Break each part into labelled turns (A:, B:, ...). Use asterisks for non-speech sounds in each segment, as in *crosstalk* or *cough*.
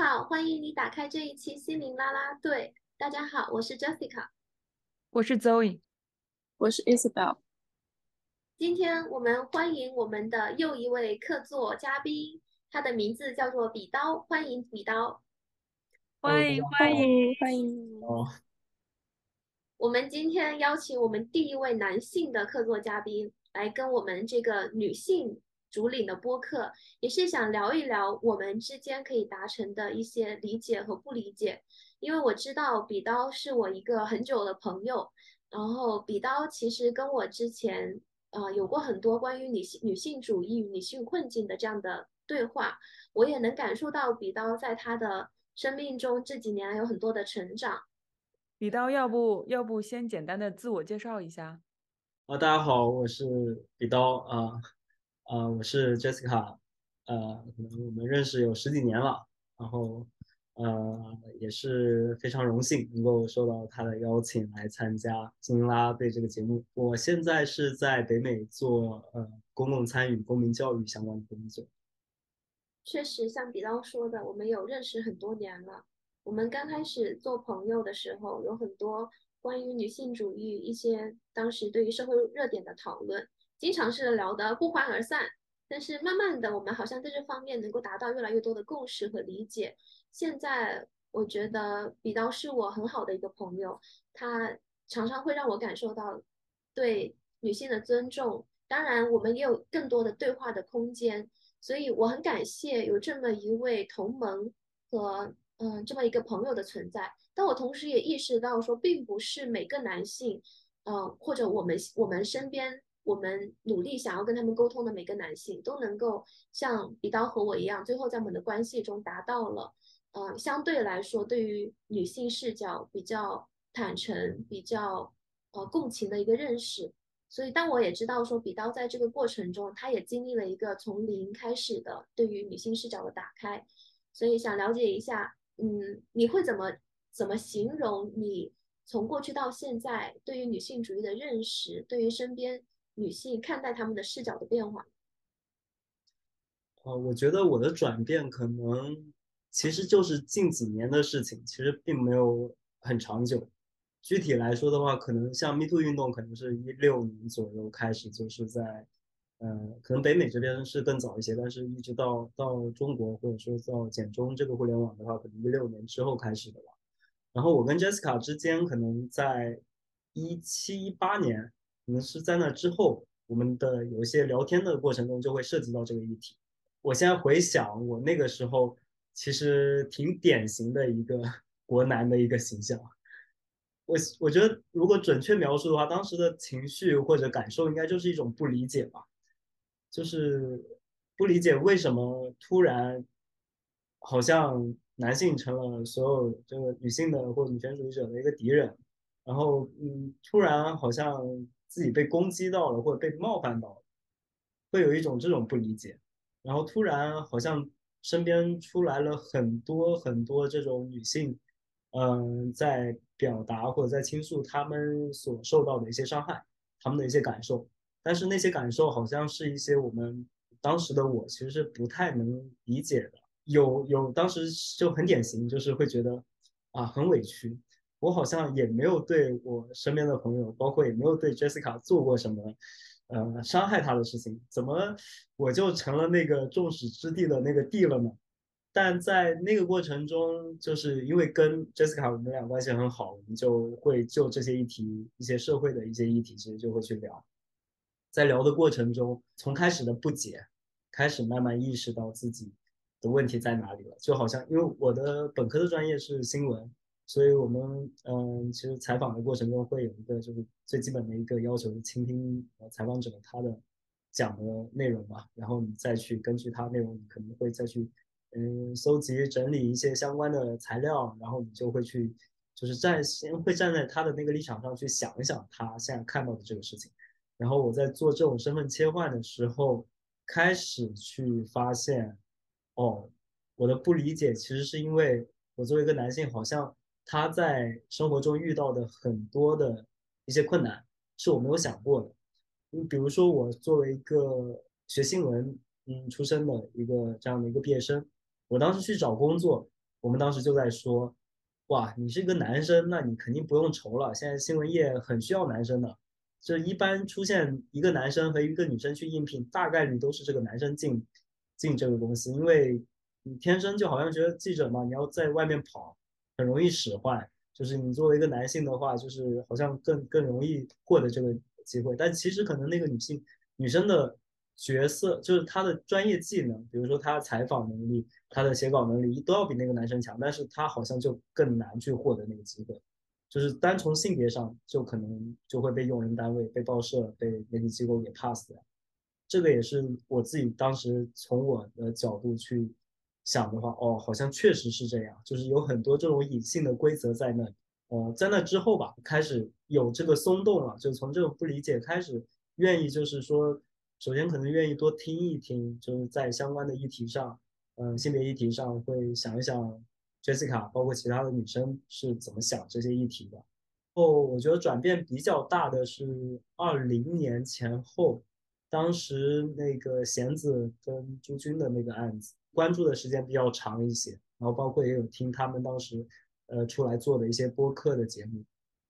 A: 好，欢迎你打开这一期心灵啦啦队。大家好，我是 Jessica，
B: 我是 Zoe，
C: 我是 Isabel。
A: 今天我们欢迎我们的又一位客座嘉宾，他的名字叫做笔刀，欢迎笔刀。
B: 欢迎
C: 欢迎欢迎
D: 哦，
A: 我们今天邀请我们第一位男性的客座嘉宾来跟我们这个女性主领的播客，也是想聊一聊我们之间可以达成的一些理解和不理解。因为我知道笔刀是我一个很久的朋友，然后笔刀其实跟我之前呃有过很多关于女性女性主义、女性困境的这样的对话，我也能感受到笔刀在他的生命中这几年有很多的成长。
B: 笔刀，要不要不先简单的自我介绍一下？
D: 啊，大家好，我是笔刀啊，啊，我是 Jessica，呃，可能我们认识有十几年了，然后呃也是非常荣幸能够受到他的邀请来参加《金拉队》这个节目。我现在是在北美做呃公共参与、公民教育相关的工作。
A: 确实，像比刀说的，我们有认识很多年了。我们刚开始做朋友的时候，有很多关于女性主义一些当时对于社会热点的讨论，经常是聊得不欢而散。但是慢慢的，我们好像在这方面能够达到越来越多的共识和理解。现在我觉得比刀是我很好的一个朋友，他常常会让我感受到对女性的尊重。当然，我们也有更多的对话的空间。所以我很感谢有这么一位同盟和嗯这么一个朋友的存在，但我同时也意识到说，并不是每个男性，嗯或者我们我们身边我们努力想要跟他们沟通的每个男性都能够像笔刀和我一样，最后在我们的关系中达到了，嗯相对来说对于女性视角比较坦诚、比较呃共情的一个认识。所以，但我也知道说，笔刀在这个过程中，他也经历了一个从零开始的对于女性视角的打开。所以，想了解一下，嗯，你会怎么怎么形容你从过去到现在对于女性主义的认识，对于身边女性看待她们的视角的变化？
D: 呃，我觉得我的转变可能其实就是近几年的事情，其实并没有很长久。具体来说的话，可能像 Me Too 运动，可能是一六年左右开始，就是在，呃，可能北美这边是更早一些，但是一直到到中国或者说到简中这个互联网的话，可能一六年之后开始的吧。然后我跟 Jessica 之间，可能在一七一八年，可能是在那之后，我们的有一些聊天的过程中就会涉及到这个议题。我现在回想，我那个时候其实挺典型的一个 *laughs* 国男的一个形象。我我觉得，如果准确描述的话，当时的情绪或者感受，应该就是一种不理解吧，就是不理解为什么突然，好像男性成了所有这个女性的或女权主义者的一个敌人，然后嗯，突然好像自己被攻击到了或者被冒犯到了，会有一种这种不理解，然后突然好像身边出来了很多很多这种女性。嗯，在表达或者在倾诉他们所受到的一些伤害，他们的一些感受，但是那些感受好像是一些我们当时的我其实是不太能理解的。有有，当时就很典型，就是会觉得啊很委屈，我好像也没有对我身边的朋友，包括也没有对 Jessica 做过什么呃伤害她的事情，怎么我就成了那个众矢之的的那个地了呢？但在那个过程中，就是因为跟 Jessica 我们俩关系很好，我们就会就这些议题、一些社会的一些议题，其实就会去聊。在聊的过程中，从开始的不解，开始慢慢意识到自己的问题在哪里了。就好像因为我的本科的专业是新闻，所以我们嗯，其实采访的过程中会有一个就是最基本的一个要求，倾听采访者他的讲的内容嘛，然后你再去根据他内容，你可能会再去。嗯，搜集整理一些相关的材料，然后你就会去，就是站先会站在他的那个立场上去想一想他现在看到的这个事情，然后我在做这种身份切换的时候，开始去发现，哦，我的不理解其实是因为我作为一个男性，好像他在生活中遇到的很多的一些困难是我没有想过的，你比如说我作为一个学新闻嗯出身的一个这样的一个毕业生。我当时去找工作，我们当时就在说，哇，你是一个男生，那你肯定不用愁了。现在新闻业很需要男生的，就一般出现一个男生和一个女生去应聘，大概率都是这个男生进进这个公司，因为你天生就好像觉得记者嘛，你要在外面跑，很容易使坏。就是你作为一个男性的话，就是好像更更容易获得这个机会，但其实可能那个女性女生的角色，就是她的专业技能，比如说她的采访能力、她的写稿能力，都要比那个男生强，但是她好像就更难去获得那个机会，就是单从性别上就可能就会被用人单位、被报社、被媒体机构给 pass 掉。这个也是我自己当时从我的角度去。想的话，哦，好像确实是这样，就是有很多这种隐性的规则在那，呃，在那之后吧，开始有这个松动了，就从这种不理解开始，愿意就是说，首先可能愿意多听一听，就是在相关的议题上，嗯，性别议题上会想一想，Jessica，包括其他的女生是怎么想这些议题的。后我觉得转变比较大的是二零年前后，当时那个贤子跟朱军的那个案子。关注的时间比较长一些，然后包括也有听他们当时，呃，出来做的一些播客的节目，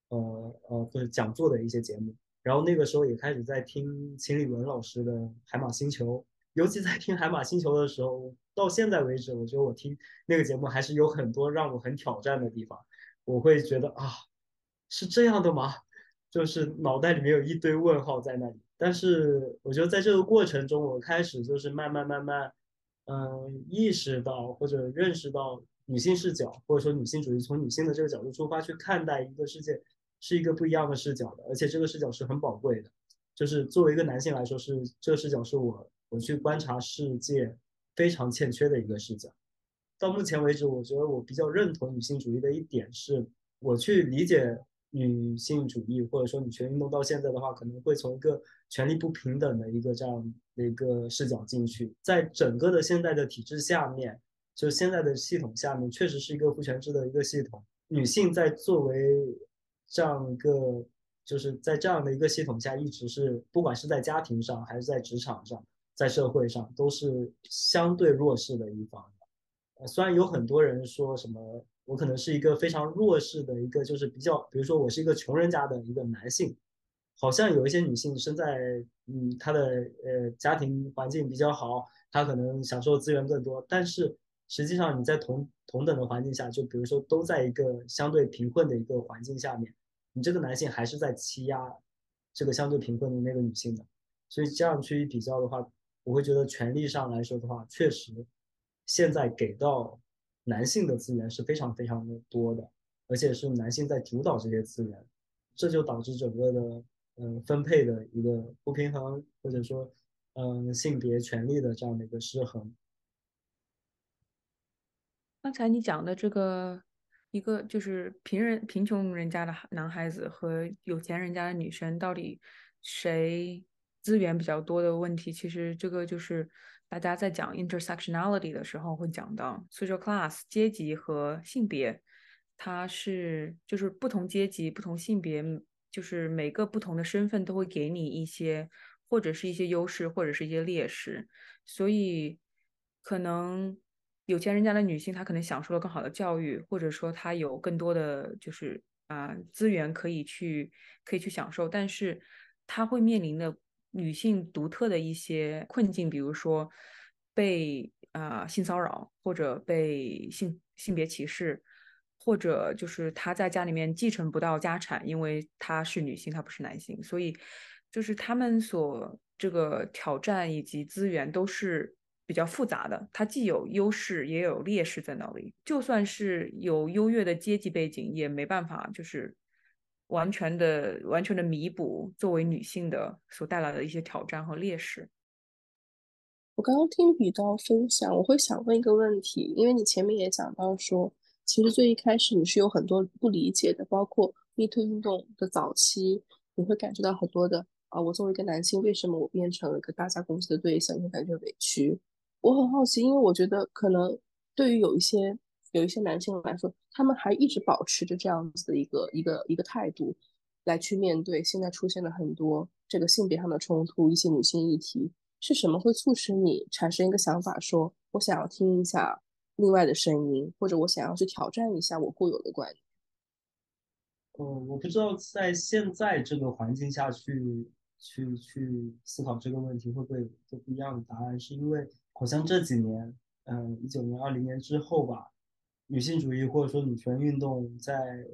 D: 呃呃，就是讲座的一些节目。然后那个时候也开始在听秦理文老师的《海马星球》，尤其在听《海马星球》的时候，到现在为止，我觉得我听那个节目还是有很多让我很挑战的地方。我会觉得啊，是这样的吗？就是脑袋里面有一堆问号在那里。但是我觉得在这个过程中，我开始就是慢慢慢慢。嗯，意识到或者认识到女性视角，或者说女性主义从女性的这个角度出发去看待一个世界，是一个不一样的视角的，而且这个视角是很宝贵的。就是作为一个男性来说，是这个视角是我我去观察世界非常欠缺的一个视角。到目前为止，我觉得我比较认同女性主义的一点是，我去理解。女性主义或者说女权运动到现在的话，可能会从一个权力不平等的一个这样的一个视角进去，在整个的现在的体制下面，就现在的系统下面，确实是一个父权制的一个系统。女性在作为这样一个，就是在这样的一个系统下，一直是不管是在家庭上还是在职场上，在社会上，都是相对弱势的一方。呃虽然有很多人说什么。我可能是一个非常弱势的一个，就是比较，比如说我是一个穷人家的一个男性，好像有一些女性生在，嗯，她的呃家庭环境比较好，她可能享受资源更多，但是实际上你在同同等的环境下，就比如说都在一个相对贫困的一个环境下面，你这个男性还是在欺压这个相对贫困的那个女性的，所以这样去比较的话，我会觉得权利上来说的话，确实现在给到。男性的资源是非常非常的多的，而且是男性在主导这些资源，这就导致整个的嗯分配的一个不平衡，或者说嗯性别权利的这样的一个失衡。
B: 刚才你讲的这个一个就是贫人贫穷人家的男孩子和有钱人家的女生到底谁资源比较多的问题，其实这个就是。大家在讲 intersectionality 的时候会讲到 social class 阶级和性别，它是就是不同阶级、不同性别，就是每个不同的身份都会给你一些或者是一些优势，或者是一些劣势。所以可能有钱人家的女性，她可能享受了更好的教育，或者说她有更多的就是啊资源可以去可以去享受，但是她会面临的。女性独特的一些困境，比如说被啊性骚扰，或者被性性别歧视，或者就是她在家里面继承不到家产，因为她是女性，她不是男性，所以就是他们所这个挑战以及资源都是比较复杂的，它既有优势也有劣势在那里。就算是有优越的阶级背景，也没办法就是。完全的、完全的弥补作为女性的所带来的一些挑战和劣势。
C: 我刚刚听比刀分享，我会想问一个问题，因为你前面也讲到说，其实最一开始你是有很多不理解的，包括 Me Too 运动的早期，你会感觉到很多的啊，我作为一个男性，为什么我变成了一个大家攻击的对象，会感觉委屈？我很好奇，因为我觉得可能对于有一些。有一些男性来说，他们还一直保持着这样子的一个一个一个态度，来去面对现在出现了很多这个性别上的冲突，一些女性议题，是什么会促使你产生一个想法，说我想要听一下另外的声音，或者我想要去挑战一下我固有的观念。
D: 嗯，我不知道在现在这个环境下去去去思考这个问题会不会有不一样的答案，是因为好像这几年，嗯，一九年、二零年之后吧，女性主义或者说女权运动在。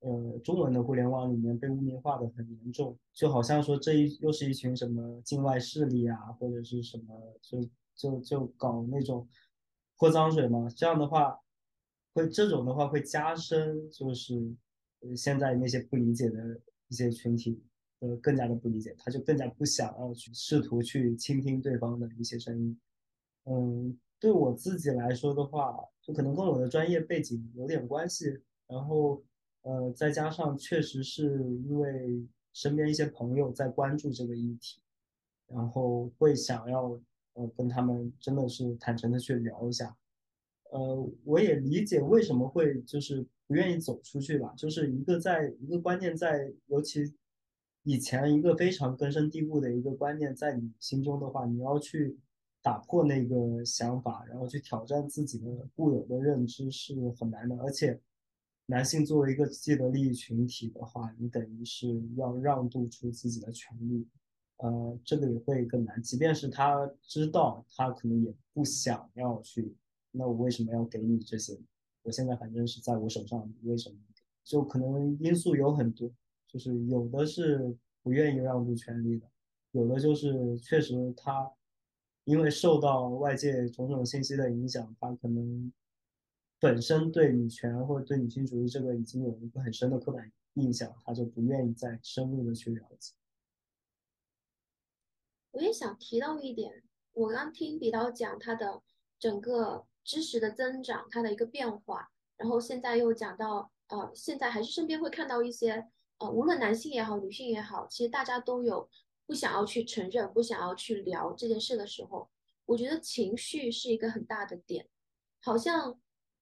D: 呃，中文的互联网里面被污名化的很严重，就好像说这一又是一群什么境外势力啊，或者是什么，就就就搞那种泼脏水嘛。这样的话，会这种的话会加深，就是现在那些不理解的一些群体，呃更加的不理解，他就更加不想要去试图去倾听对方的一些声音。嗯，对我自己来说的话，就可能跟我的专业背景有点关系，然后。呃，再加上确实是因为身边一些朋友在关注这个议题，然后会想要呃跟他们真的是坦诚的去聊一下。呃，我也理解为什么会就是不愿意走出去吧，就是一个在一个观念在，尤其以前一个非常根深蒂固的一个观念在你心中的话，你要去打破那个想法，然后去挑战自己的固有的认知是很难的，而且。男性作为一个既得利益群体的话，你等于是要让渡出自己的权利，呃，这个也会更难。即便是他知道，他可能也不想要去。那我为什么要给你这些？我现在反正是在我手上，为什么？就可能因素有很多，就是有的是不愿意让渡权利的，有的就是确实他因为受到外界种种信息的影响，他可能。本身对女权或者对女性主义这个已经有一个很深的刻板印象，他就不愿意再深入的去了解。
A: 我也想提到一点，我刚听比刀讲他的整个知识的增长，他的一个变化，然后现在又讲到，呃，现在还是身边会看到一些，呃，无论男性也好，女性也好，其实大家都有不想要去承认、不想要去聊这件事的时候，我觉得情绪是一个很大的点，好像。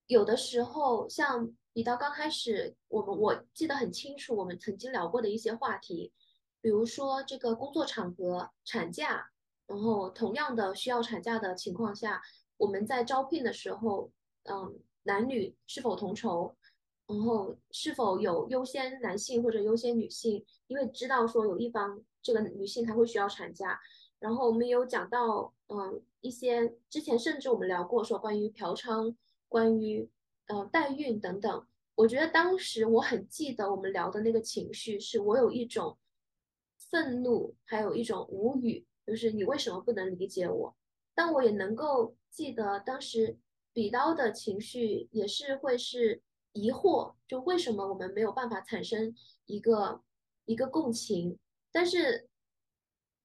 A: 有的时候，像比到刚开始，我们我记得很清楚，我们曾经聊过的一些话题，比如说这个工作场合产假，然后同样的需要产假的情况下，我们在招聘的时候，嗯，男女是否同酬，然后是否有优先男性或者优先女性，因为知道说有一方这个女性她会需要产假，然后我们有讲到，嗯，一些之前甚至我们聊过说关于嫖娼。关于呃代孕等等，我觉得当时我很记得我们聊的那个情绪，是我有一种愤怒，还有一种无语，就是你为什么不能理解我？但我也能够记得当时比刀的情绪也是会是疑惑，就为什么我们没有办法产生一个一个共情？但是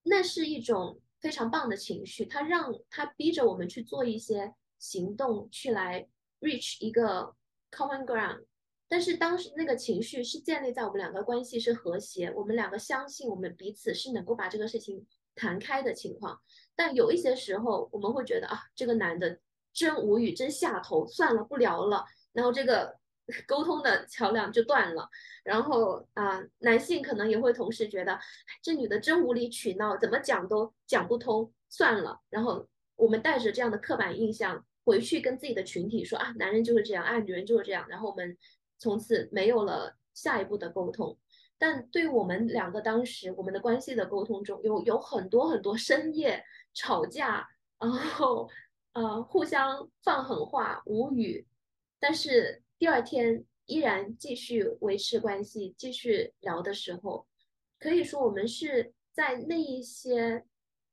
A: 那是一种非常棒的情绪，它让它逼着我们去做一些。行动去来 reach 一个 common ground，但是当时那个情绪是建立在我们两个关系是和谐，我们两个相信我们彼此是能够把这个事情谈开的情况。但有一些时候我们会觉得啊，这个男的真无语，真下头，算了，不聊了。然后这个沟通的桥梁就断了。然后啊，男性可能也会同时觉得这女的真无理取闹，怎么讲都讲不通，算了。然后我们带着这样的刻板印象。回去跟自己的群体说啊，男人就是这样，啊，女人就是这样，然后我们从此没有了下一步的沟通。但对我们两个当时我们的关系的沟通中，有有很多很多深夜吵架，然后呃互相放狠话、无语，但是第二天依然继续维持关系、继续聊的时候，可以说我们是在那一些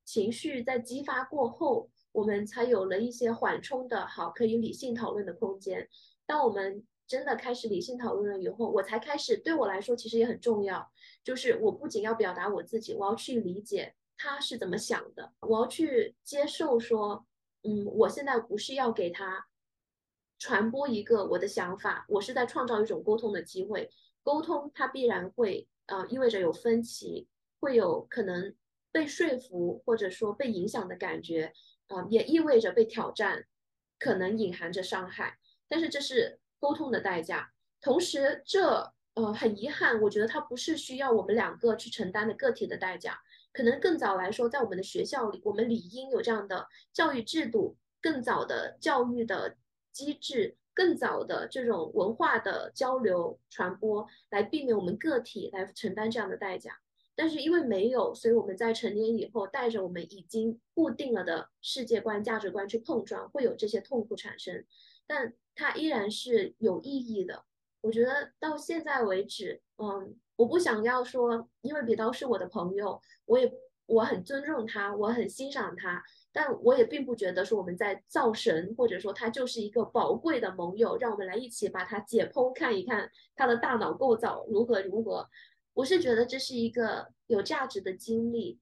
A: 情绪在激发过后。我们才有了一些缓冲的好，可以理性讨论的空间。当我们真的开始理性讨论了以后，我才开始对我来说其实也很重要，就是我不仅要表达我自己，我要去理解他是怎么想的，我要去接受说，嗯，我现在不是要给他传播一个我的想法，我是在创造一种沟通的机会。沟通它必然会呃意味着有分歧，会有可能被说服或者说被影响的感觉。啊，也意味着被挑战，可能隐含着伤害，但是这是沟通的代价。同时，这呃很遗憾，我觉得它不是需要我们两个去承担的个体的代价。可能更早来说，在我们的学校里，我们理应有这样的教育制度，更早的教育的机制，更早的这种文化的交流传播，来避免我们个体来承担这样的代价。但是因为没有，所以我们在成年以后带着我们已经固定了的世界观、价值观去碰撞，会有这些痛苦产生。但它依然是有意义的。我觉得到现在为止，嗯，我不想要说，因为比刀是我的朋友，我也我很尊重他，我很欣赏他，但我也并不觉得说我们在造神，或者说他就是一个宝贵的盟友，让我们来一起把它解剖看一看他的大脑构造如何如何。我是觉得这是一个有价值的经历，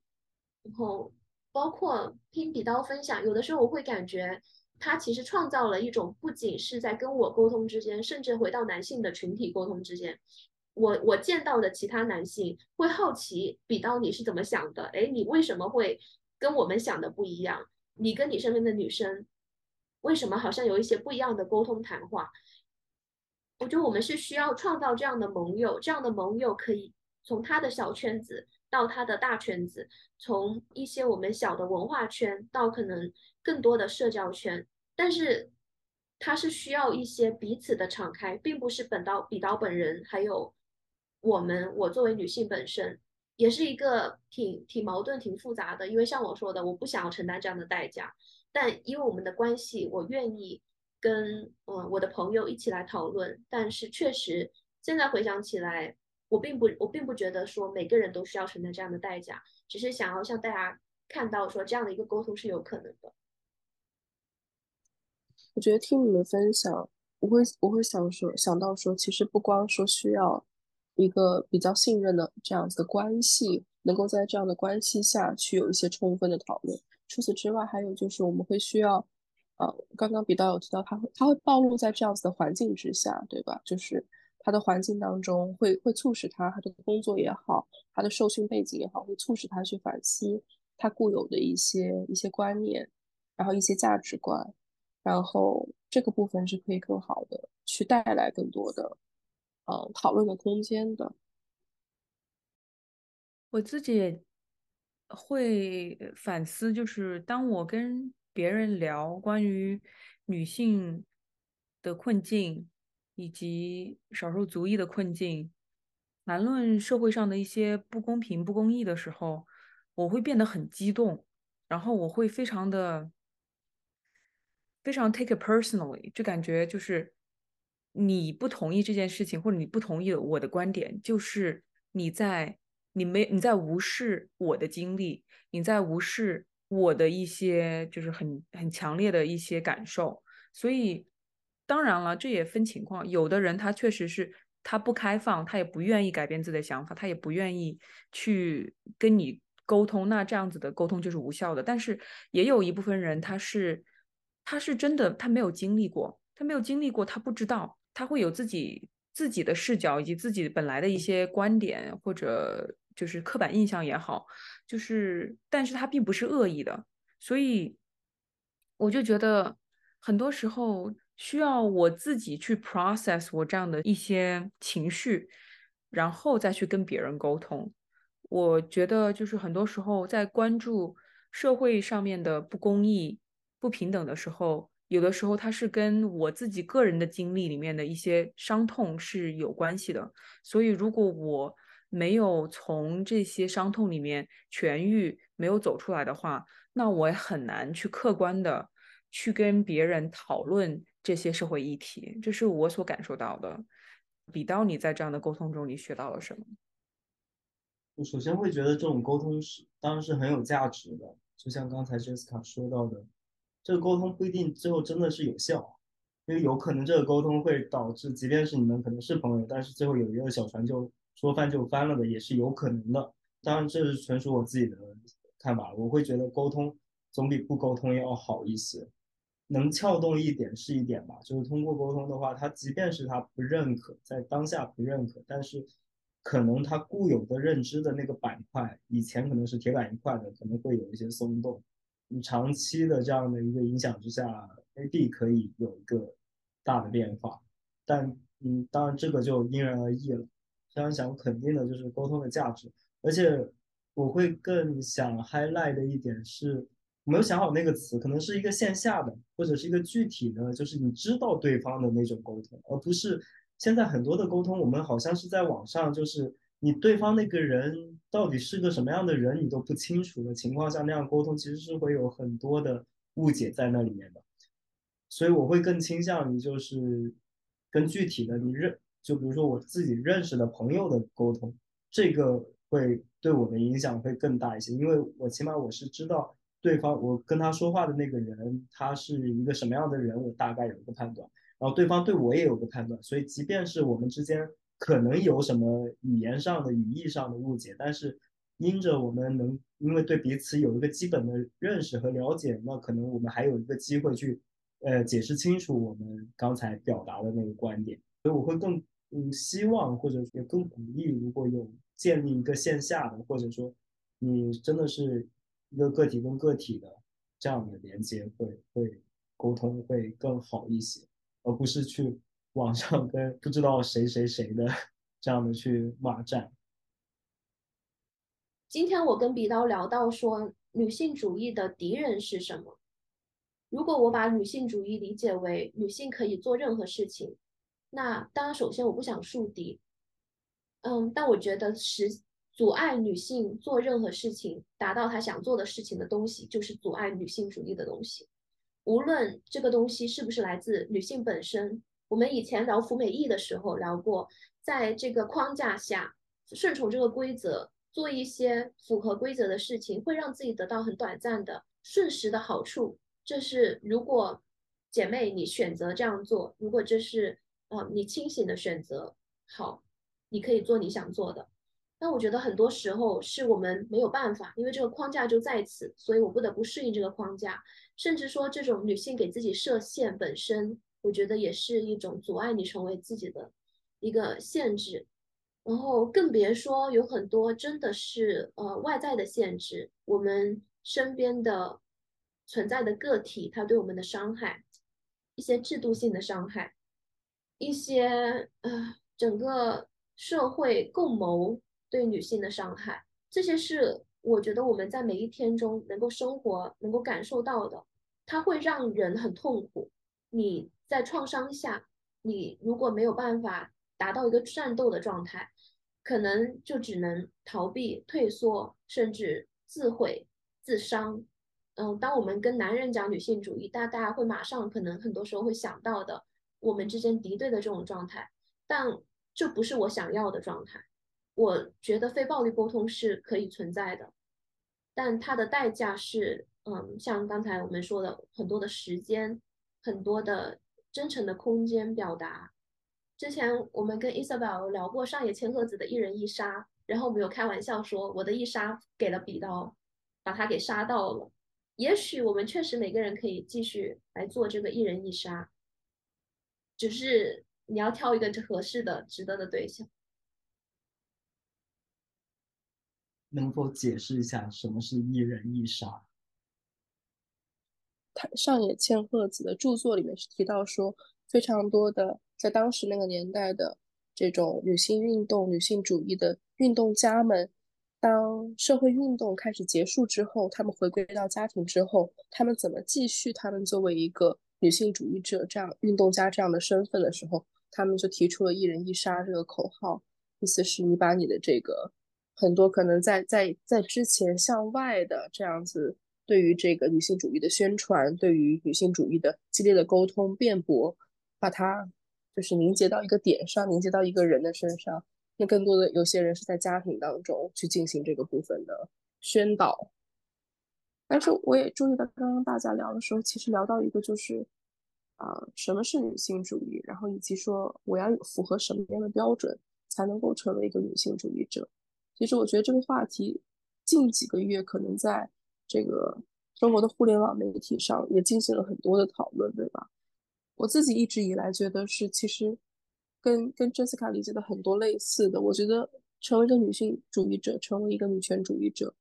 A: 然后包括听比刀分享，有的时候我会感觉他其实创造了一种不仅是在跟我沟通之间，甚至回到男性的群体沟通之间，我我见到的其他男性会好奇比刀你是怎么想的？哎，你为什么会跟我们想的不一样？你跟你身边的女生为什么好像有一些不一样的沟通谈话？我觉得我们是需要创造这样的盟友，这样的盟友可以。从他的小圈子到他的大圈子，从一些我们小的文化圈到可能更多的社交圈，但是他是需要一些彼此的敞开，并不是本刀比刀本人，还有我们我作为女性本身，也是一个挺挺矛盾、挺复杂的。因为像我说的，我不想要承担这样的代价，但因为我们的关系，我愿意跟嗯我的朋友一起来讨论。但是确实，现在回想起来。我并不，我并不觉得说每个人都需要承担这样的代价，只是想要向大家看到说这样的一个沟通是有可能的。
C: 我觉得听你们分享，我会我会想说想到说，其实不光说需要一个比较信任的这样子的关系，能够在这样的关系下去有一些充分的讨论。除此之外，还有就是我们会需要，呃，刚刚比道有提到，他会他会暴露在这样子的环境之下，对吧？就是。他的环境当中会会促使他，他的工作也好，他的受训背景也好，会促使他去反思他固有的一些一些观念，然后一些价值观，然后这个部分是可以更好的去带来更多的，呃，讨论的空间的。
B: 我自己会反思，就是当我跟别人聊关于女性的困境。以及少数族裔的困境，谈论社会上的一些不公平、不公义的时候，我会变得很激动，然后我会非常的、非常 take it personally，就感觉就是你不同意这件事情，或者你不同意我的观点，就是你在你没你在无视我的经历，你在无视我的一些就是很很强烈的一些感受，所以。当然了，这也分情况。有的人他确实是他不开放，他也不愿意改变自己的想法，他也不愿意去跟你沟通。那这样子的沟通就是无效的。但是也有一部分人，他是他是真的，他没有经历过，他没有经历过，他不知道，他会有自己自己的视角以及自己本来的一些观点或者就是刻板印象也好，就是但是他并不是恶意的，所以我就觉得很多时候。需要我自己去 process 我这样的一些情绪，然后再去跟别人沟通。我觉得就是很多时候在关注社会上面的不公义、不平等的时候，有的时候它是跟我自己个人的经历里面的一些伤痛是有关系的。所以如果我没有从这些伤痛里面痊愈，没有走出来的话，那我也很难去客观的去跟别人讨论。这些社会议题，这是我所感受到的。比刀，你在这样的沟通中，你学到了什么？
D: 我首先会觉得这种沟通是当然是很有价值的。就像刚才 Jessica 说到的，这个沟通不一定最后真的是有效，因为有可能这个沟通会导致，即便是你们可能是朋友，但是最后有一个小船就说翻就翻了的，也是有可能的。当然，这是纯属我自己的看法。我会觉得沟通总比不沟通要好一些。能撬动一点是一点吧，就是通过沟通的话，他即便是他不认可，在当下不认可，但是可能他固有的认知的那个板块，以前可能是铁板一块的，可能会有一些松动。你长期的这样的一个影响之下，A B 可以有一个大的变化，但嗯，当然这个就因人而异了。非常想肯定的就是沟通的价值，而且我会更想 highlight 的一点是。没有想好那个词，可能是一个线下的，或者是一个具体的，就是你知道对方的那种沟通，而不是现在很多的沟通，我们好像是在网上，就是你对方那个人到底是个什么样的人，你都不清楚的情况下，那样沟通其实是会有很多的误解在那里面的。所以我会更倾向于就是跟具体的你认，就比如说我自己认识的朋友的沟通，这个会对我的影响会更大一些，因为我起码我是知道。对方，我跟他说话的那个人，他是一个什么样的人，我大概有一个判断。然后对方对我也有个判断，所以即便是我们之间可能有什么语言上的、语义上的误解，但是因着我们能因为对彼此有一个基本的认识和了解，那可能我们还有一个机会去，呃，解释清楚我们刚才表达的那个观点。所以我会更嗯希望，或者也更鼓励，如果有建立一个线下的，或者说你真的是。一个个体跟个体的这样的连接会会沟通会更好一些，而不是去网上跟不知道谁谁谁的这样的去骂战。
A: 今天我跟笔刀聊到说，女性主义的敌人是什么？如果我把女性主义理解为女性可以做任何事情，那当然首先我不想树敌，嗯，但我觉得实。阻碍女性做任何事情、达到她想做的事情的东西，就是阻碍女性主义的东西。无论这个东西是不是来自女性本身，我们以前聊服美役的时候聊过，在这个框架下顺从这个规则，做一些符合规则的事情，会让自己得到很短暂的瞬时的好处。这是如果姐妹你选择这样做，如果这是呃你清醒的选择，好，你可以做你想做的。但我觉得很多时候是我们没有办法，因为这个框架就在此，所以我不得不适应这个框架。甚至说，这种女性给自己设限本身，我觉得也是一种阻碍你成为自己的一个限制。然后更别说有很多真的是呃外在的限制，我们身边的存在的个体，它对我们的伤害，一些制度性的伤害，一些呃整个社会共谋。对女性的伤害，这些是我觉得我们在每一天中能够生活、能够感受到的，它会让人很痛苦。你在创伤下，你如果没有办法达到一个战斗的状态，可能就只能逃避、退缩，甚至自毁、自伤。嗯，当我们跟男人讲女性主义，大家会马上可能很多时候会想到的，我们之间敌对的这种状态，但这不是我想要的状态。我觉得非暴力沟通是可以存在的，但它的代价是，嗯，像刚才我们说的，很多的时间，很多的真诚的空间表达。之前我们跟 Isabel 聊过上野千鹤子的一人一杀，然后我们有开玩笑说，我的一杀给了笔刀，把他给杀到了。也许我们确实每个人可以继续来做这个一人一杀，只是你要挑一个合适的、值得的对象。
D: 能否解释一下什么是一人一杀？
C: 上野千鹤子的著作里面是提到说，非常多的在当时那个年代的这种女性运动、女性主义的运动家们，当社会运动开始结束之后，他们回归到家庭之后，他们怎么继续他们作为一个女性主义者这样运动家这样的身份的时候，他们就提出了一人一杀这个口号，意思是你把你的这个。很多可能在在在之前向外的这样子，对于这个女性主义的宣传，对于女性主义的激烈的沟通辩驳，把它就是凝结到一个点上，凝结到一个人的身上。那更多的有些人是在家庭当中去进行这个部分的宣导。但是我也注意到，刚刚大家聊的时候，其实聊到一个就是，啊，什么是女性主义，然后以及说我要符合什么样的标准才能够成为一个女性主义者。其实我觉得这个话题近几个月可能在这个中国的互联网媒体上也进行了很多的讨论，对吧？我自己一直以来觉得是，其实跟跟 Jessica 理解的很多类似的。我觉得成为一个女性主义者，成为一个女权主义者，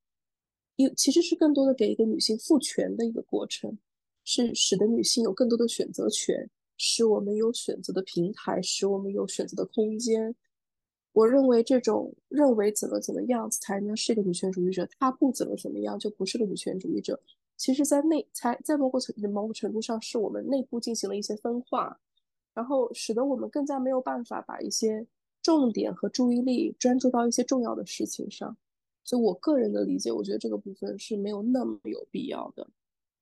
C: 因其实是更多的给一个女性赋权的一个过程，是使得女性有更多的选择权，使我们有选择的平台，使我们有选择的空间。我认为这种认为怎么怎么样才能是一个女权主义者，她不怎么怎么样就不是个女权主义者。其实，在内才在某个程某个程度上，是我们内部进行了一些分化，然后使得我们更加没有办法把一些重点和注意力专注到一些重要的事情上。所以我个人的理解，我觉得这个部分是没有那么有必要的。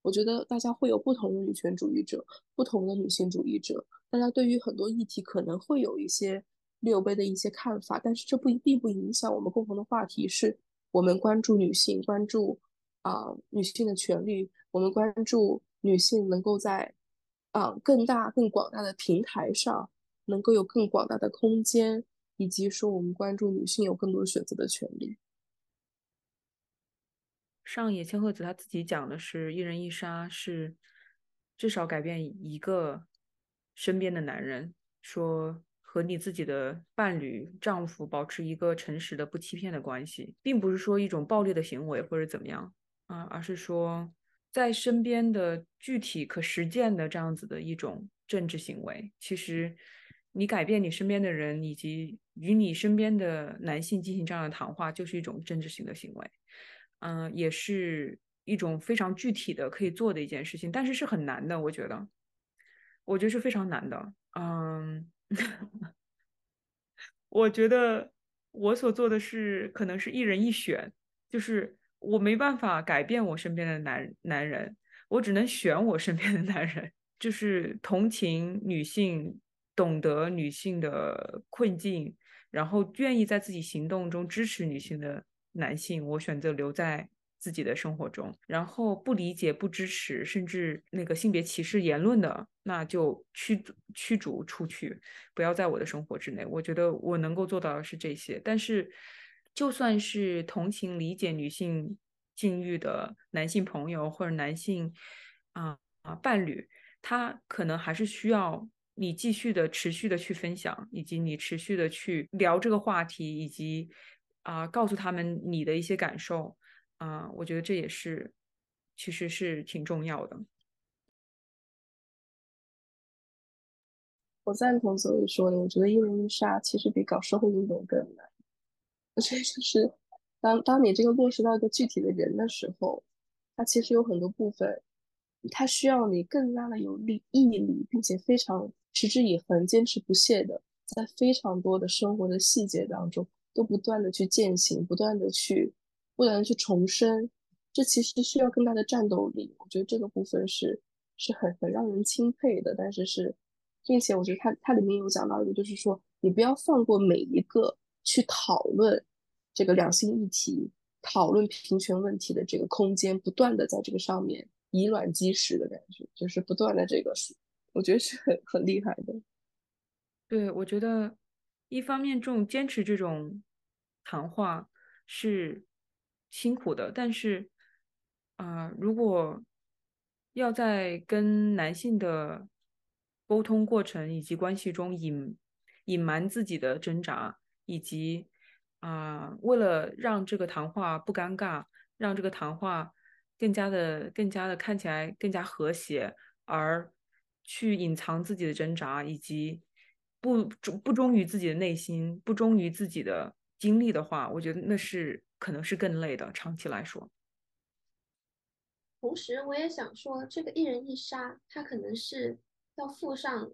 C: 我觉得大家会有不同的女权主义者，不同的女性主义者，大家对于很多议题可能会有一些六杯的一些看法，但是这不并不影响我们共同的话题是，我们关注女性，关注。啊，女性的权利，我们关注女性能够在啊更大、更广大的平台上，能够有更广大的空间，以及说我们关注女性有更多选择的权利。
B: 上野千鹤子他自己讲的是一人一杀，是至少改变一个身边的男人，说和你自己的伴侣、丈夫保持一个诚实的、不欺骗的关系，并不是说一种暴力的行为或者怎么样。啊，而是说，在身边的具体可实践的这样子的一种政治行为，其实你改变你身边的人，以及与你身边的男性进行这样的谈话，就是一种政治性的行为。嗯，也是一种非常具体的可以做的一件事情，但是是很难的，我觉得，我觉得是非常难的。嗯，*laughs* 我觉得我所做的是，可能是一人一选，就是。我没办法改变我身边的男男人，我只能选我身边的男人，就是同情女性，懂得女性的困境，然后愿意在自己行动中支持女性的男性，我选择留在自己的生活中。然后不理解、不支持，甚至那个性别歧视言论的，那就驱驱逐出去，不要在我的生活之内。我觉得我能够做到的是这些，但是。就算是同情理解女性境遇的男性朋友或者男性啊啊伴侣，他可能还是需要你继续的持续的去分享，以及你持续的去聊这个话题，以及啊告诉他们你的一些感受啊，我觉得这也是其实是挺重要的。
C: 我赞同所以说的，我觉得一人一杀其实比搞社会运动更难。我觉得就是，当当你这个落实到一个具体的人的时候，他其实有很多部分，他需要你更加的有力毅力，并且非常持之以恒、坚持不懈的，在非常多的生活的细节当中，都不断的去践行，不断的去，不断的去重生。这其实需要更大的战斗力。我觉得这个部分是是很很让人钦佩的。但是是，并且我觉得它它里面有讲到一个，就是说你不要放过每一个。去讨论这个两性议题、讨论平权问题的这个空间，不断的在这个上面以卵击石的感觉，就是不断的这个，我觉得是很很厉害的。
B: 对，我觉得一方面这种坚持这种谈话是辛苦的，但是啊，如果要在跟男性的沟通过程以及关系中隐隐瞒自己的挣扎。以及啊，为了让这个谈话不尴尬，让这个谈话更加的、更加的看起来更加和谐，而去隐藏自己的挣扎，以及不忠不忠于自己的内心，不忠于自己的经历的话，我觉得那是可能是更累的，长期来说。
A: 同时，我也想说，这个一人一杀，他可能是要付上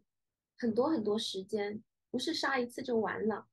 A: 很多很多时间，不是杀一次就完了。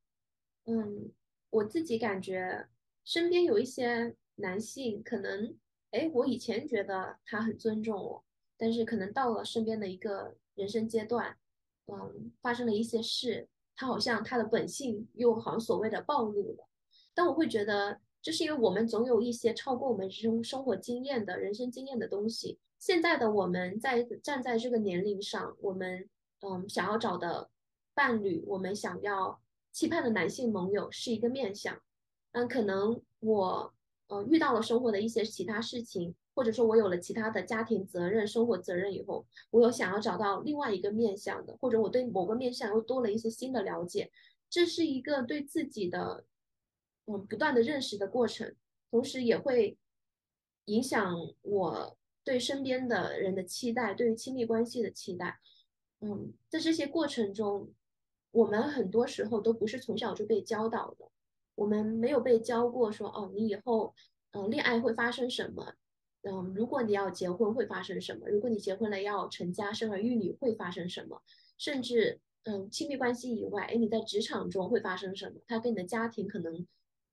A: 嗯，我自己感觉身边有一些男性，可能，哎，我以前觉得他很尊重我，但是可能到了身边的一个人生阶段，嗯，发生了一些事，他好像他的本性又好像所谓的暴露了。但我会觉得，这是因为我们总有一些超过我们生生活经验的人生经验的东西。现在的我们在站在这个年龄上，我们嗯想要找的伴侣，我们想要。期盼的男性盟友是一个面相，嗯，可能我呃遇到了生活的一些其他事情，或者说我有了其他的家庭责任、生活责任以后，我有想要找到另外一个面相的，或者我对某个面相又多了一些新的了解，这是一个对自己的嗯不断的认识的过程，同时也会影响我对身边的人的期待，对于亲密关系的期待，嗯，在这些过程中。我们很多时候都不是从小就被教导的，我们没有被教过说哦，你以后，嗯，恋爱会发生什么？嗯，如果你要结婚会发生什么？如果你结婚了要成家生儿育女会发生什么？甚至嗯，亲密关系以外，哎，你在职场中会发生什么？他跟你的家庭可能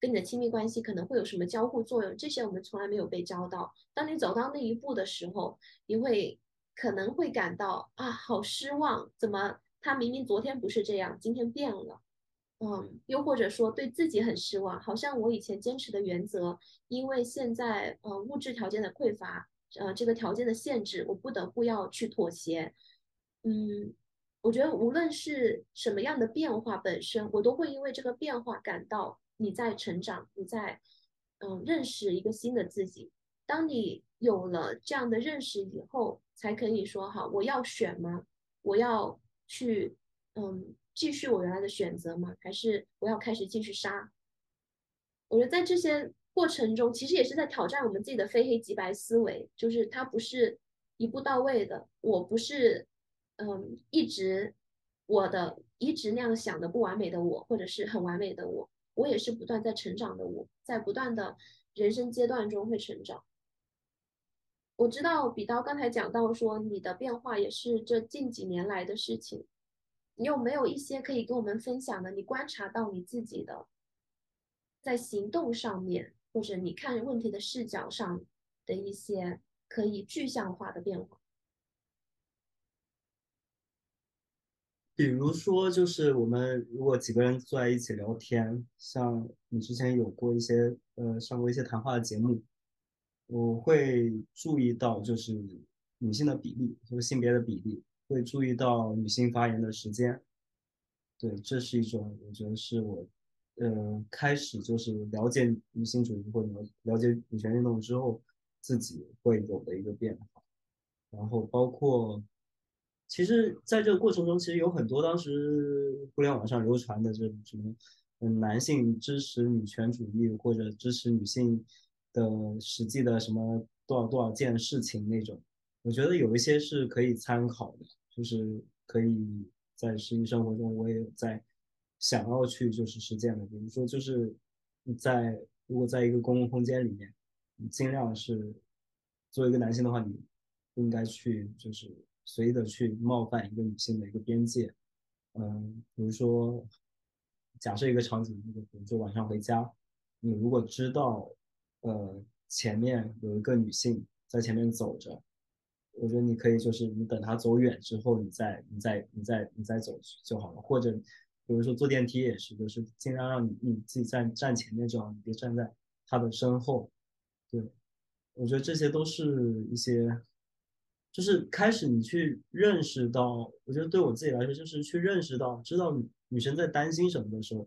A: 跟你的亲密关系可能会有什么交互作用？这些我们从来没有被教到。当你走到那一步的时候，你会可能会感到啊，好失望，怎么他明明昨天不是这样，今天变了？嗯，又或者说对自己很失望，好像我以前坚持的原则，因为现在呃物质条件的匮乏，呃这个条件的限制，我不得不要去妥协。嗯，我觉得无论是什么样的变化本身，我都会因为这个变化感到你在成长，你在嗯认识一个新的自己。当你有了这样的认识以后，才可以说好，我要选吗？我要去嗯。继续我原来的选择吗？还是我要开始继续杀？我觉得在这些过程中，其实也是在挑战我们自己的非黑即白思维，就是它不是一步到位的。我不是，嗯，一直我的一直那样想的不完美的我，或者是很完美的我，我也是不断在成长的我，在不断的人生阶段中会成长。我知道比刀刚才讲到说，你的变化也是这近几年来的事情。你有没有一些可以跟我们分享的？你观察到你自己的在行动上面，或者你看问题的视角上的一些可以具象化的变化？
D: 比如说，就是我们如果几个人坐在一起聊天，像你之前有过一些呃上过一些谈话的节目，我会注意到就是女性的比例，就是性别的比例。会注意到女性发言的时间，对，这是一种我觉得是我，呃，开始就是了解女性主义或者了解女权运动之后自己会有的一个变化。然后包括，其实在这个过程中，其实有很多当时互联网上流传的这种什么，嗯，男性支持女权主义或者支持女性的实际的什么多少多少件事情那种，我觉得有一些是可以参考的。就是可以在实际生活中，我也在想要去就是实践的。比如说，就是在如果在一个公共空间里面，你尽量是作为一个男性的话，你不应该去就是随意的去冒犯一个女性的一个边界。嗯，比如说假设一个场景，就比如说晚上回家，你如果知道呃前面有一个女性在前面走着。我觉得你可以，就是你等她走远之后，你再、你再、你再、你再走去就好了。或者，比如说坐电梯也是，就是尽量让你你自己站站前面就好，你别站在他的身后。对，我觉得这些都是一些，就是开始你去认识到，我觉得对我自己来说，就是去认识到，知道女女生在担心什么的时候，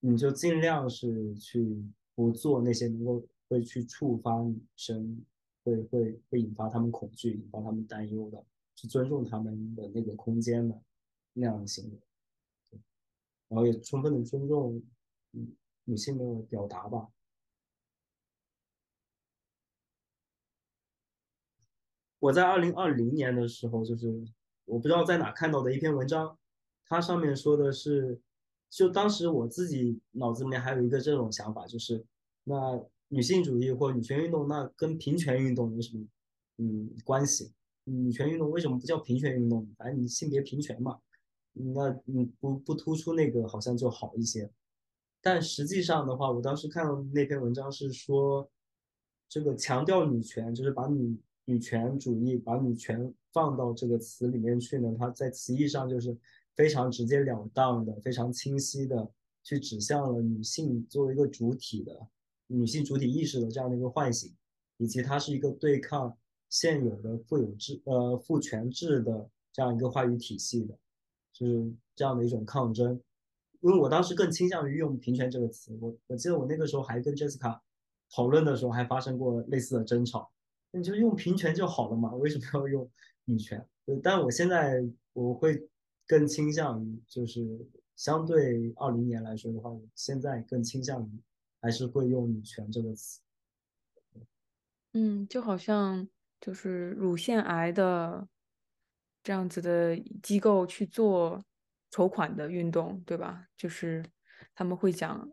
D: 你就尽量是去不做那些能够会去触发女生。会会会引发他们恐惧，引发他们担忧的，去尊重他们的那个空间的那样的行为，然后也充分的尊重女女性的表达吧。我在二零二零年的时候，就是我不知道在哪看到的一篇文章，它上面说的是，就当时我自己脑子里面还有一个这种想法，就是那。女性主义或女权运动，那跟平权运动有什么嗯关系？女权运动为什么不叫平权运动？反正你性别平权嘛，那你不不突出那个好像就好一些。但实际上的话，我当时看到那篇文章是说，这个强调女权，就是把女女权主义把女权放到这个词里面去呢，它在词义上就是非常直截了当的、非常清晰的去指向了女性作为一个主体的。女性主体意识的这样的一个唤醒，以及它是一个对抗现有的父有制呃父权制的这样一个话语体系的，就是这样的一种抗争。因为我当时更倾向于用平权这个词，我我记得我那个时候还跟 Jessica 讨论的时候还发生过类似的争吵。你就用平权就好了嘛，为什么要用女权？但我现在我会更倾向于，就是相对二零年来说的话，我现在更倾向于。还是会用“女权”这个词，
B: 嗯，就好像就是乳腺癌的这样子的机构去做筹款的运动，对吧？就是他们会讲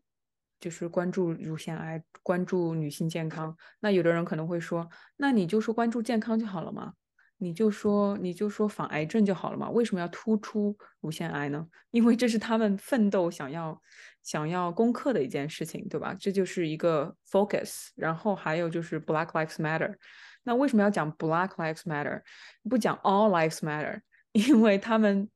B: 就是关注乳腺癌，关注女性健康。那有的人可能会说，那你就说关注健康就好了嘛，你就说你就说防癌症就好了嘛，为什么要突出乳腺癌呢？*laughs* 因为这是他们奋斗想要想要攻克的一件事情，对吧？这就是一个 focus。然后还有就是 Black Lives Matter。那为什么要讲 Black Lives Matter，不讲 All Lives Matter？*laughs* 因为他们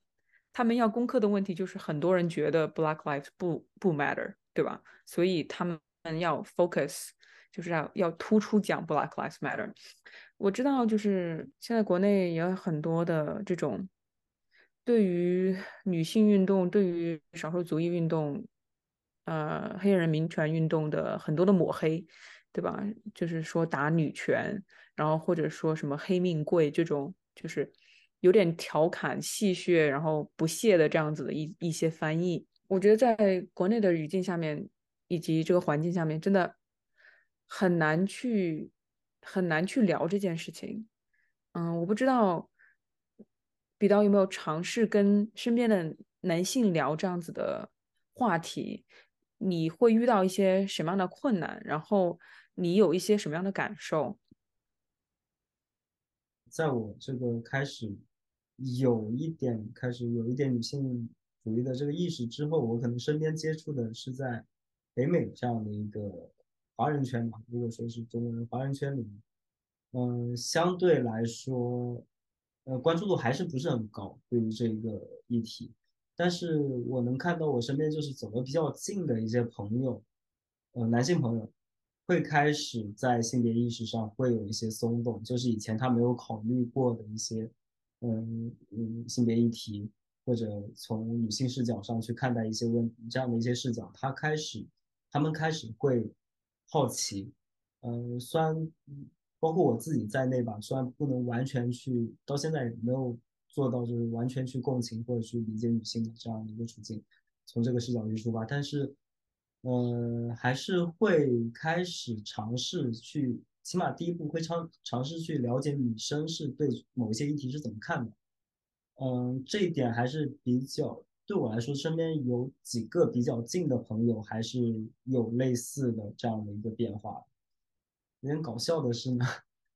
B: 他们要攻克的问题就是很多人觉得 Black Lives 不不 matter，对吧？所以他们要 focus，就是要要突出讲 Black Lives Matter。我知道，就是现在国内也有很多的这种对于女性运动、对于少数族裔运动、呃黑人民权运动的很多的抹黑，对吧？就是说打女权，然后或者说什么黑命贵这种，就是有点调侃、戏谑，然后不屑的这样子的一一些翻译。我觉得在国内的语境下面以及这个环境下面，真的很难去很难去聊这件事情。嗯，我不知道比刀有没有尝试跟身边的男性聊这样子的话题，你会遇到一些什么样的困难？然后你有一些什么样的感受？
D: 在我这个开始有一点开始有一点女性。主义的这个意识之后，我可能身边接触的是在北美这样的一个华人圈嘛。如果说是中国人华人圈里面，嗯，相对来说，呃，关注度还是不是很高对于这个议题。但是我能看到我身边就是走得比较近的一些朋友，呃，男性朋友会开始在性别意识上会有一些松动，就是以前他没有考虑过的一些，嗯嗯，性别议题。或者从女性视角上去看待一些问题，这样的一些视角，他开始，他们开始会好奇，嗯，虽然包括我自己在内吧，虽然不能完全去，到现在也没有做到就是完全去共情或者去理解女性的这样一个处境，从这个视角去出发，但是，嗯，还是会开始尝试去，起码第一步会尝尝试去了解女生是对某一些议题是怎么看的。嗯，这一点还是比较对我来说，身边有几个比较近的朋友，还是有类似的这样的一个变化。有点搞笑的是呢，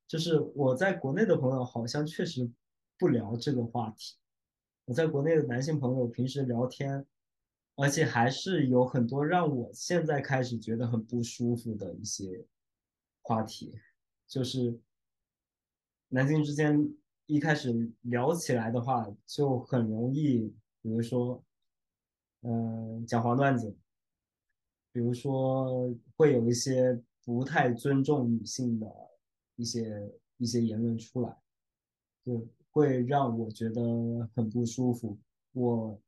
D: 就是我在国内的朋友好像确实不聊这个话题。我在国内的男性朋友平时聊天，而且还是有很多让我现在开始觉得很不舒服的一些话题，就是男性之间。一开始聊起来的话，就很容易，比如说，嗯，讲黄段子，比如说会有一些不太尊重女性的一些一些言论出来，就会让我觉得很不舒服。我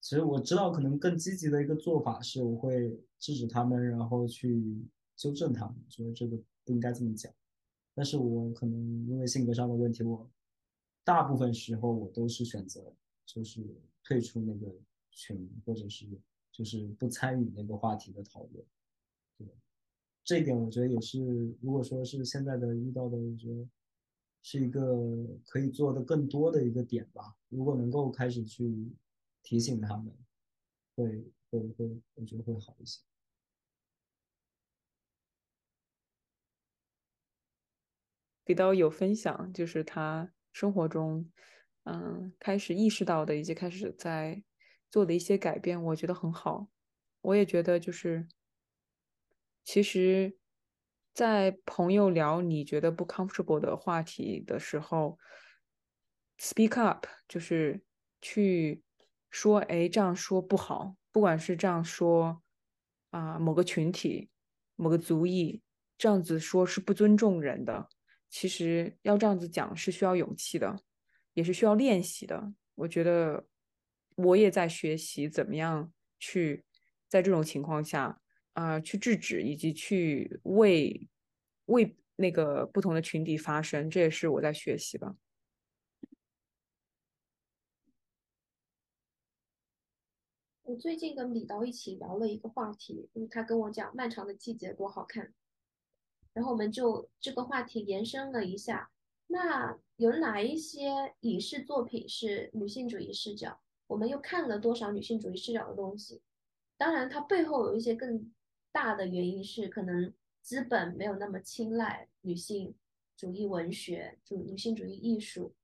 D: 其实我知道，可能更积极的一个做法是，我会制止他们，然后去纠正他们，觉得这个不应该这么讲。但是我可能因为性格上的问题，我大部分时候我都是选择就是退出那个群，或者是就是不参与那个话题的讨论。对，这一点我觉得也是，如果说是现在的遇到的，我觉得是一个可以做的更多的一个点吧。如果能够开始去提醒他们，会会会，我觉得会好一些。
B: 比较有分享，就是他生活中，嗯，开始意识到的，以及开始在做的一些改变，我觉得很好。我也觉得，就是其实，在朋友聊你觉得不 comfortable 的话题的时候，speak up，就是去说，哎，这样说不好。不管是这样说啊，某个群体、某个族裔这样子说，是不尊重人的。其实要这样子讲是需要勇气的，也是需要练习的。我觉得我也在学习怎么样去在这种情况下啊去制止，以及去为为那个不同的群体发声。这也是我在学习吧。
A: 我最近跟李导一起聊了一个话题，因为他跟我讲《漫长的季节》多好看。然后我们就这个话题延伸了一下，那有哪一些影视作品是女性主义视角？我们又看了多少女性主义视角的东西？当然，它背后有一些更大的原因是，可能资本没有那么青睐女性主义文学、主女性主义艺术，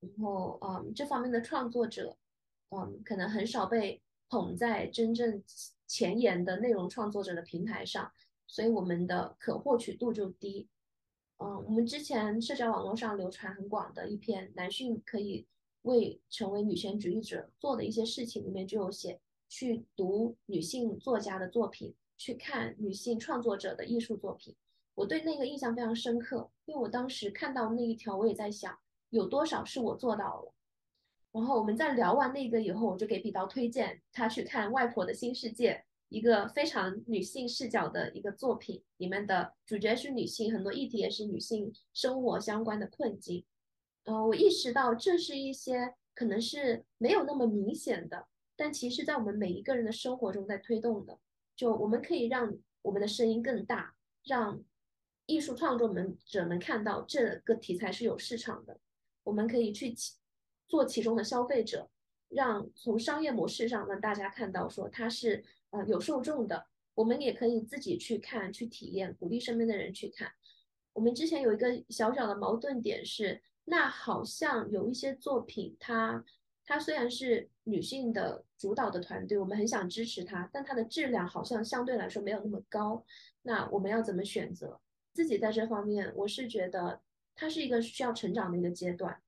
A: 然后嗯，这方面的创作者，嗯，可能很少被捧在真正前沿的内容创作者的平台上，所以我们的可获取度就低。嗯，我们之前社交网络上流传很广的一篇男性可以为成为女权主义者做的一些事情里面就有写。去读女性作家的作品，去看女性创作者的艺术作品，我对那个印象非常深刻，因为我当时看到那一条，我也在想，有多少是我做到了。然后我们在聊完那个以后，我就给比刀推荐他去看《外婆的新世界》，一个非常女性视角的一个作品，里面的主角是女性，很多议题也是女性生活相关的困境。呃，我意识到这是一些可能是没有那么明显的。但其实，在我们每一个人的生活中，在推动的，就我们可以让我们的声音更大，让艺术创作们者们看到这个题材是有市场的。我们可以去做其中的消费者，让从商业模式上让大家看到说它是呃有受众的。我们也可以自己去看、去体验，鼓励身边的人去看。我们之前有一个小小的矛盾点是，那好像有一些作品它。它虽然是女性的主导的团队，我们很想支持它，但它的质量好像相对来说没有那么高。那我们要怎么选择？自己在这方面，我是觉得它是一个需要成长的一个阶段。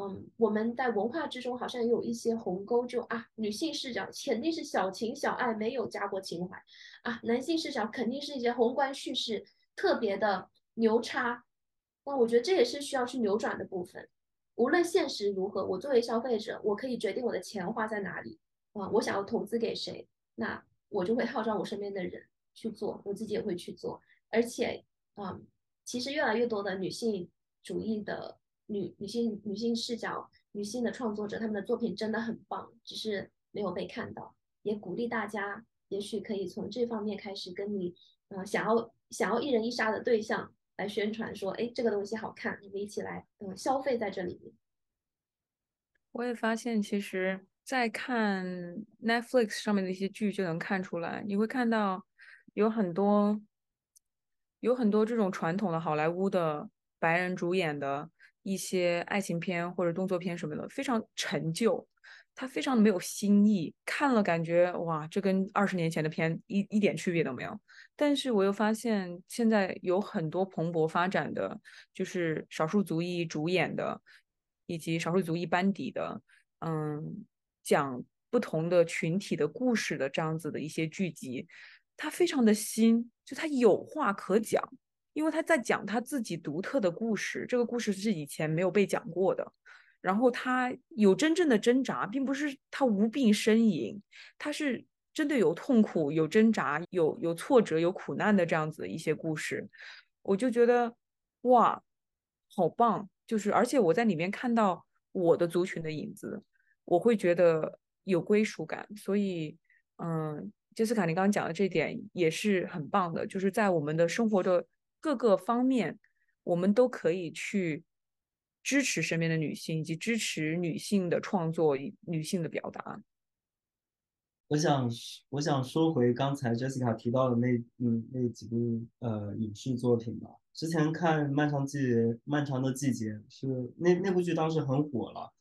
A: 嗯，我们在文化之中好像也有一些鸿沟，就啊，女性视角肯定是小情小爱，没有家国情怀啊；男性视角肯定是一些宏观叙事，特别的牛叉。那我觉得这也是需要去扭转的部分。无论现实如何，我作为消费者，我可以决定我的钱花在哪里啊！我想要投资给谁，那我就会号召我身边的人去做，我自己也会去做。而且，嗯，其实越来越多的女性主义的女女性女性视角女性的创作者，他们的作品真的很棒，只是没有被看到。也鼓励大家，也许可以从这方面开始跟你，呃，想要想要一人一杀的对象。来宣传说，哎，这个东西好看，你们一起来，嗯，消费在这里面。
B: 我也发现，其实，在看 Netflix 上面的一些剧，就能看出来，你会看到有很多，有很多这种传统的好莱坞的白人主演的一些爱情片或者动作片什么的，非常陈旧。它非常的没有新意，看了感觉哇，这跟二十年前的片一一点区别都没有。但是我又发现现在有很多蓬勃发展的，就是少数族裔主演的，以及少数族裔班底的，嗯，讲不同的群体的故事的这样子的一些剧集，它非常的新，就它有话可讲，因为他在讲他自己独特的故事，这个故事是以前没有被讲过的。然后他有真正的挣扎，并不是他无病呻吟，他是真的有痛苦、有挣扎、有有挫折、有苦难的这样子的一些故事，我就觉得哇，好棒！就是而且我在里面看到我的族群的影子，我会觉得有归属感。所以，嗯，杰斯卡，你刚刚讲的这点也是很棒的，就是在我们的生活的各个方面，我们都可以去。支持身边的女性，以及支持女性的创作、女性的表达。
D: 我想，我想说回刚才 Jessica 提到的那嗯那几部呃影视作品吧。之前看《漫长季节漫长的季节》是那那部剧当时很火了，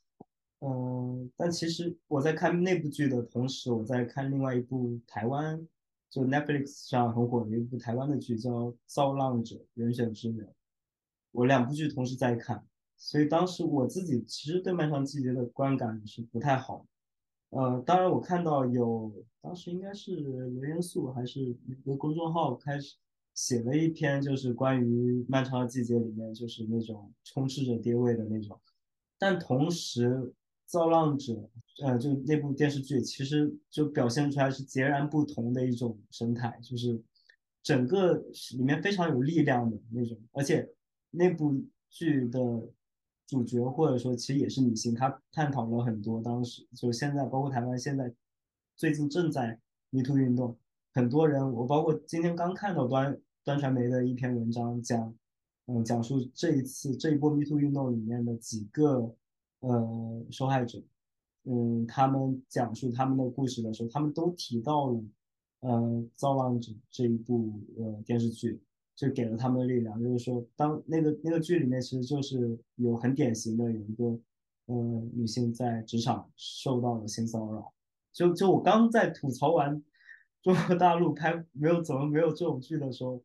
D: 嗯，但其实我在看那部剧的同时，我在看另外一部台湾就 Netflix 上很火的一部台湾的剧叫《造浪者人选之人》，我两部剧同时在看。所以当时我自己其实对《漫长季节》的观感是不太好，呃，当然我看到有当时应该是刘元素还是一个公众号开始写了一篇，就是关于《漫长的季节》里面就是那种充斥着爹味的那种，但同时《造浪者》呃就那部电视剧其实就表现出来是截然不同的一种生态，就是整个里面非常有力量的那种，而且那部剧的。主角或者说其实也是女性，她探讨了很多当时就现在包括台湾现在最近正在 MeToo 运动，很多人我包括今天刚看到端端传媒的一篇文章讲，嗯讲述这一次这一波 MeToo 运动里面的几个呃受害者，嗯他们讲述他们的故事的时候，他们都提到了呃《造浪者》这一部呃电视剧，就给了他们力量。就是说，当那个那个剧里面，其实就是有很典型的有一个呃女性在职场受到了性骚扰。就就我刚在吐槽完 *laughs* 中国大陆拍没有怎么没有这种剧的时候，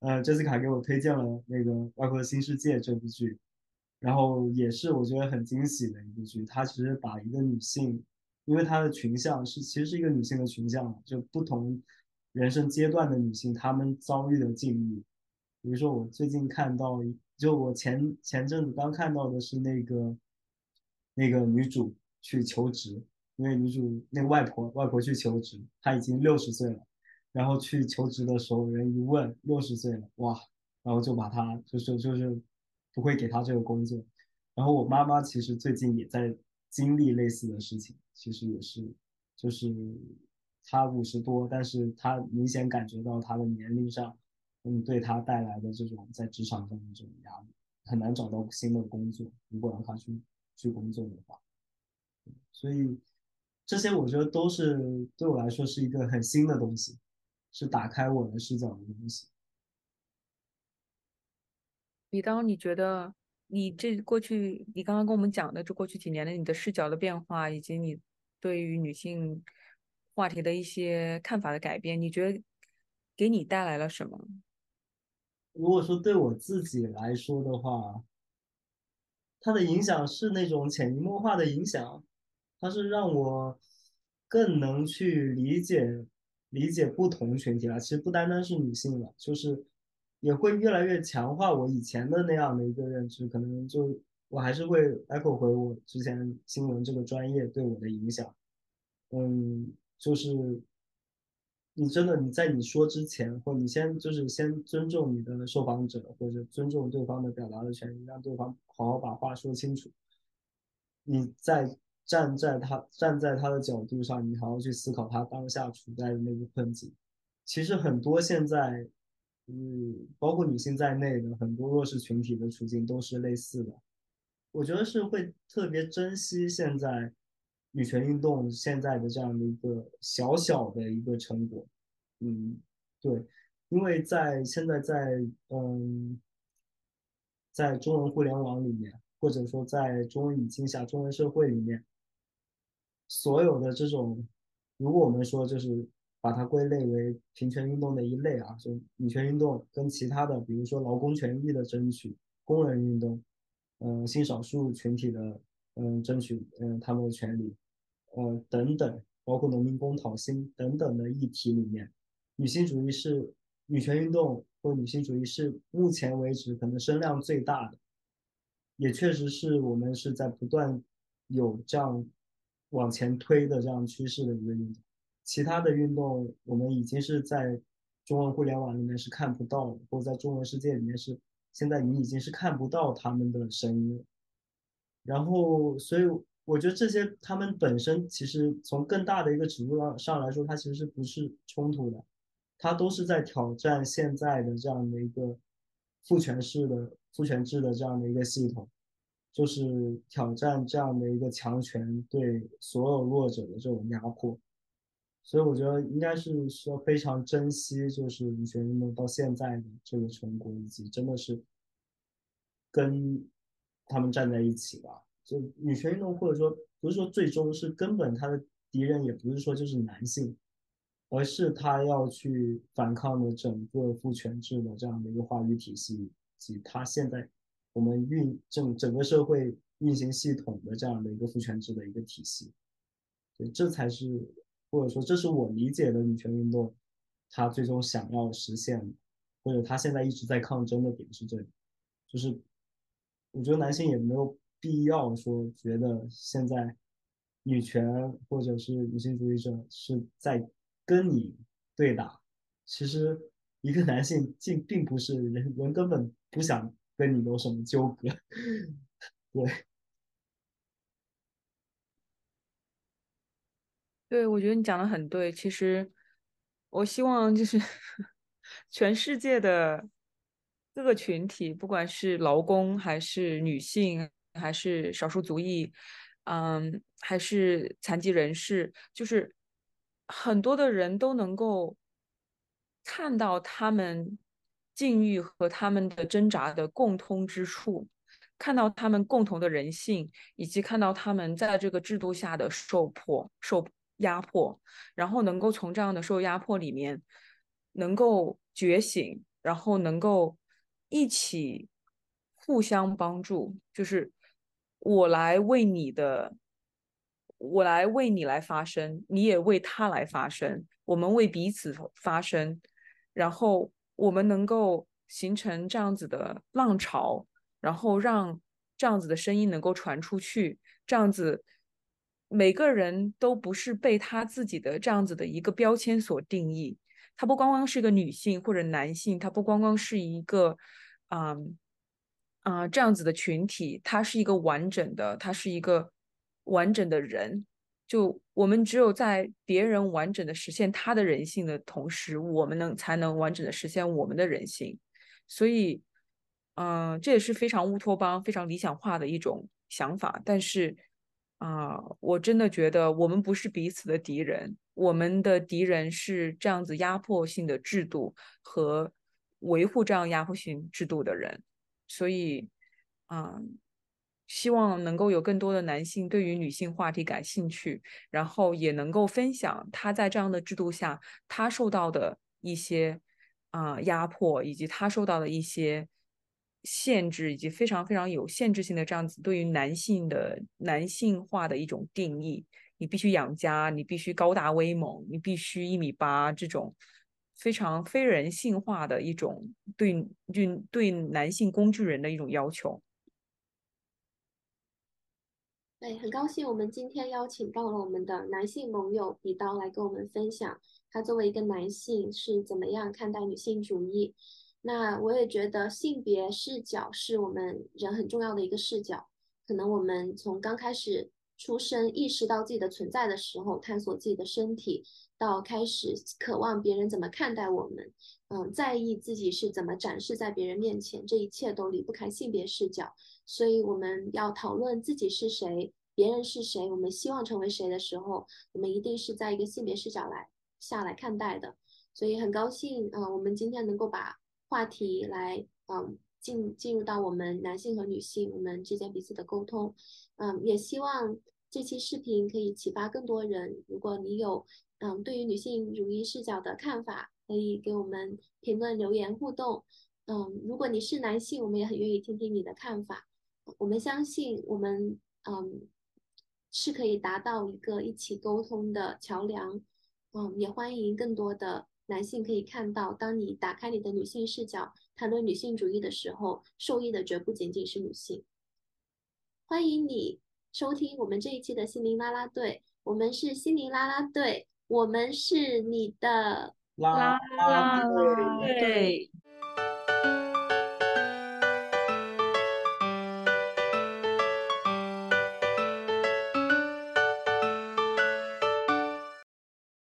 D: 呃，杰斯卡给我推荐了那个《外国的新世界》这部剧。然后也是我觉得很惊喜的一部剧，它其实把一个女性，因为她的群像是其实是一个女性的群像，就不同人生阶段的女性她们遭遇的境遇。比如说我最近看到，就我前前阵子刚看到的是那个那个女主去求职，因为女主那个外婆外婆去求职，她已经六十岁了，然后去求职的时候人一问六十岁了，哇，然后就把她就是就是。不会给他这个工作，然后我妈妈其实最近也在经历类似的事情，其实也是，就是她五十多，但是她明显感觉到她的年龄上，嗯，对她带来的这种在职场上的这种压力，很难找到新的工作，如果让她去去工作的话，所以这些我觉得都是对我来说是一个很新的东西，是打开我的视角的东西。
B: 李当，你觉得你这过去，你刚刚跟我们讲的这过去几年的你的视角的变化，以及你对于女性话题的一些看法的改变，你觉得给你带来了什么？
D: 如果说对我自己来说的话，它的影响是那种潜移默化的影响，它是让我更能去理解理解不同群体了。其实不单单是女性了，就是。也会越来越强化我以前的那样的一个认知，可能就我还是会 echo 回我之前新闻这个专业对我的影响。嗯，就是你真的你在你说之前，或你先就是先尊重你的受访者，或者尊重对方的表达的权利，让对方好好把话说清楚。你在站在他站在他的角度上，你好好去思考他当下处在的那个困境。其实很多现在。嗯，包括女性在内的很多弱势群体的处境都是类似的。我觉得是会特别珍惜现在女权运动现在的这样的一个小小的一个成果。嗯，对，因为在现在在嗯，在中文互联网里面，或者说在中文语境下中文社会里面，所有的这种，如果我们说就是。把它归类为平权运动的一类啊，就女权运动跟其他的，比如说劳工权益的争取、工人运动，嗯，性少数群体的嗯争取嗯他们的权利，呃等等，包括农民工讨薪等等的议题里面，女性主义是女权运动或女性主义是目前为止可能声量最大的，也确实是我们是在不断有这样往前推的这样趋势的一个运动。其他的运动，我们已经是在中文互联网里面是看不到，或者在中文世界里面是现在你已经是看不到他们的声音了。然后，所以我觉得这些他们本身其实从更大的一个尺度上上来说，它其实不是冲突的，它都是在挑战现在的这样的一个父权式的父权制的这样的一个系统，就是挑战这样的一个强权对所有弱者的这种压迫。所以我觉得应该是说非常珍惜，就是女权运动到现在的这个成果，以及真的是跟他们站在一起吧。就女权运动，或者说不是说最终是根本，他的敌人也不是说就是男性，而是他要去反抗的整个父权制的这样的一个话语体系，以及他现在我们运整整个社会运行系统的这样的一个父权制的一个体系。对，这才是。或者说，这是我理解的女权运动，它最终想要实现，或者它现在一直在抗争的点是这里，就是我觉得男性也没有必要说觉得现在女权或者是女性主义者是在跟你对打，其实一个男性竟并不是人，人根本不想跟你有什么纠葛，*laughs* 对。
B: 对，我觉得你讲的很对。其实，我希望就是 *laughs* 全世界的各个群体，不管是劳工还是女性，还是少数族裔，嗯，还是残疾人士，就是很多的人都能够看到他们境遇和他们的挣扎的共通之处，看到他们共同的人性，以及看到他们在这个制度下的受迫、受压迫，然后能够从这样的受压迫里面能够觉醒，然后能够一起互相帮助，就是我来为你的。我来为你来发声，你也为他来发声，我们为彼此发声，然后我们能够形成这样子的浪潮，然后让这样子的声音能够传出去，这样子每个人都不是被他自己的这样子的一个标签所定义，他不光光是一个女性或者男性，他不光光是一个，嗯，啊这样子的群体，他是一个完整的，他是一个。完整的人，就我们只有在别人完整的实现他的人性的同时，我们能才能完整的实现我们的人性。所以，嗯，这也是非常乌托邦、非常理想化的一种想法。但是，啊，我真的觉得我们不是彼此的敌人，我们的敌人是这样子压迫性的制度和维护这样压迫性制度的人。所以，嗯。希望能够有更多的男性对于女性话题感兴趣，然后也能够分享他在这样的制度下他受到的一些啊压迫，以及他受到的一些限制，以及非常非常有限制性的这样子对于男性的男性化的一种定义。你必须养家，你必须高大威猛，你必须一米八，这种非常非人性化的一种对对对男性工具人的一种要求。
A: 对，很高兴我们今天邀请到了我们的男性盟友比刀来跟我们分享，他作为一个男性是怎么样看待女性主义。那我也觉得性别视角是我们人很重要的一个视角。可能我们从刚开始出生，意识到自己的存在的时候，探索自己的身体，到开始渴望别人怎么看待我们，嗯，在意自己是怎么展示在别人面前，这一切都离不开性别视角。所以我们要讨论自己是谁，别人是谁，我们希望成为谁的时候，我们一定是在一个性别视角来下来看待的。所以很高兴，嗯，我们今天能够把话题来，嗯，进进入到我们男性和女性我们之间彼此的沟通，嗯，也希望这期视频可以启发更多人。如果你有，嗯，对于女性主义视角的看法，可以给我们评论留言互动。嗯，如果你是男性，我们也很愿意听听你的看法。我们相信，我们嗯是可以达到一个一起沟通的桥梁，嗯，也欢迎更多的男性可以看到，当你打开你的女性视角，谈论女性主义的时候，受益的绝不仅仅是女性。欢迎你收听我们这一期的心灵啦啦队，我们是心灵啦啦队，我们是你的
D: 啦啦队。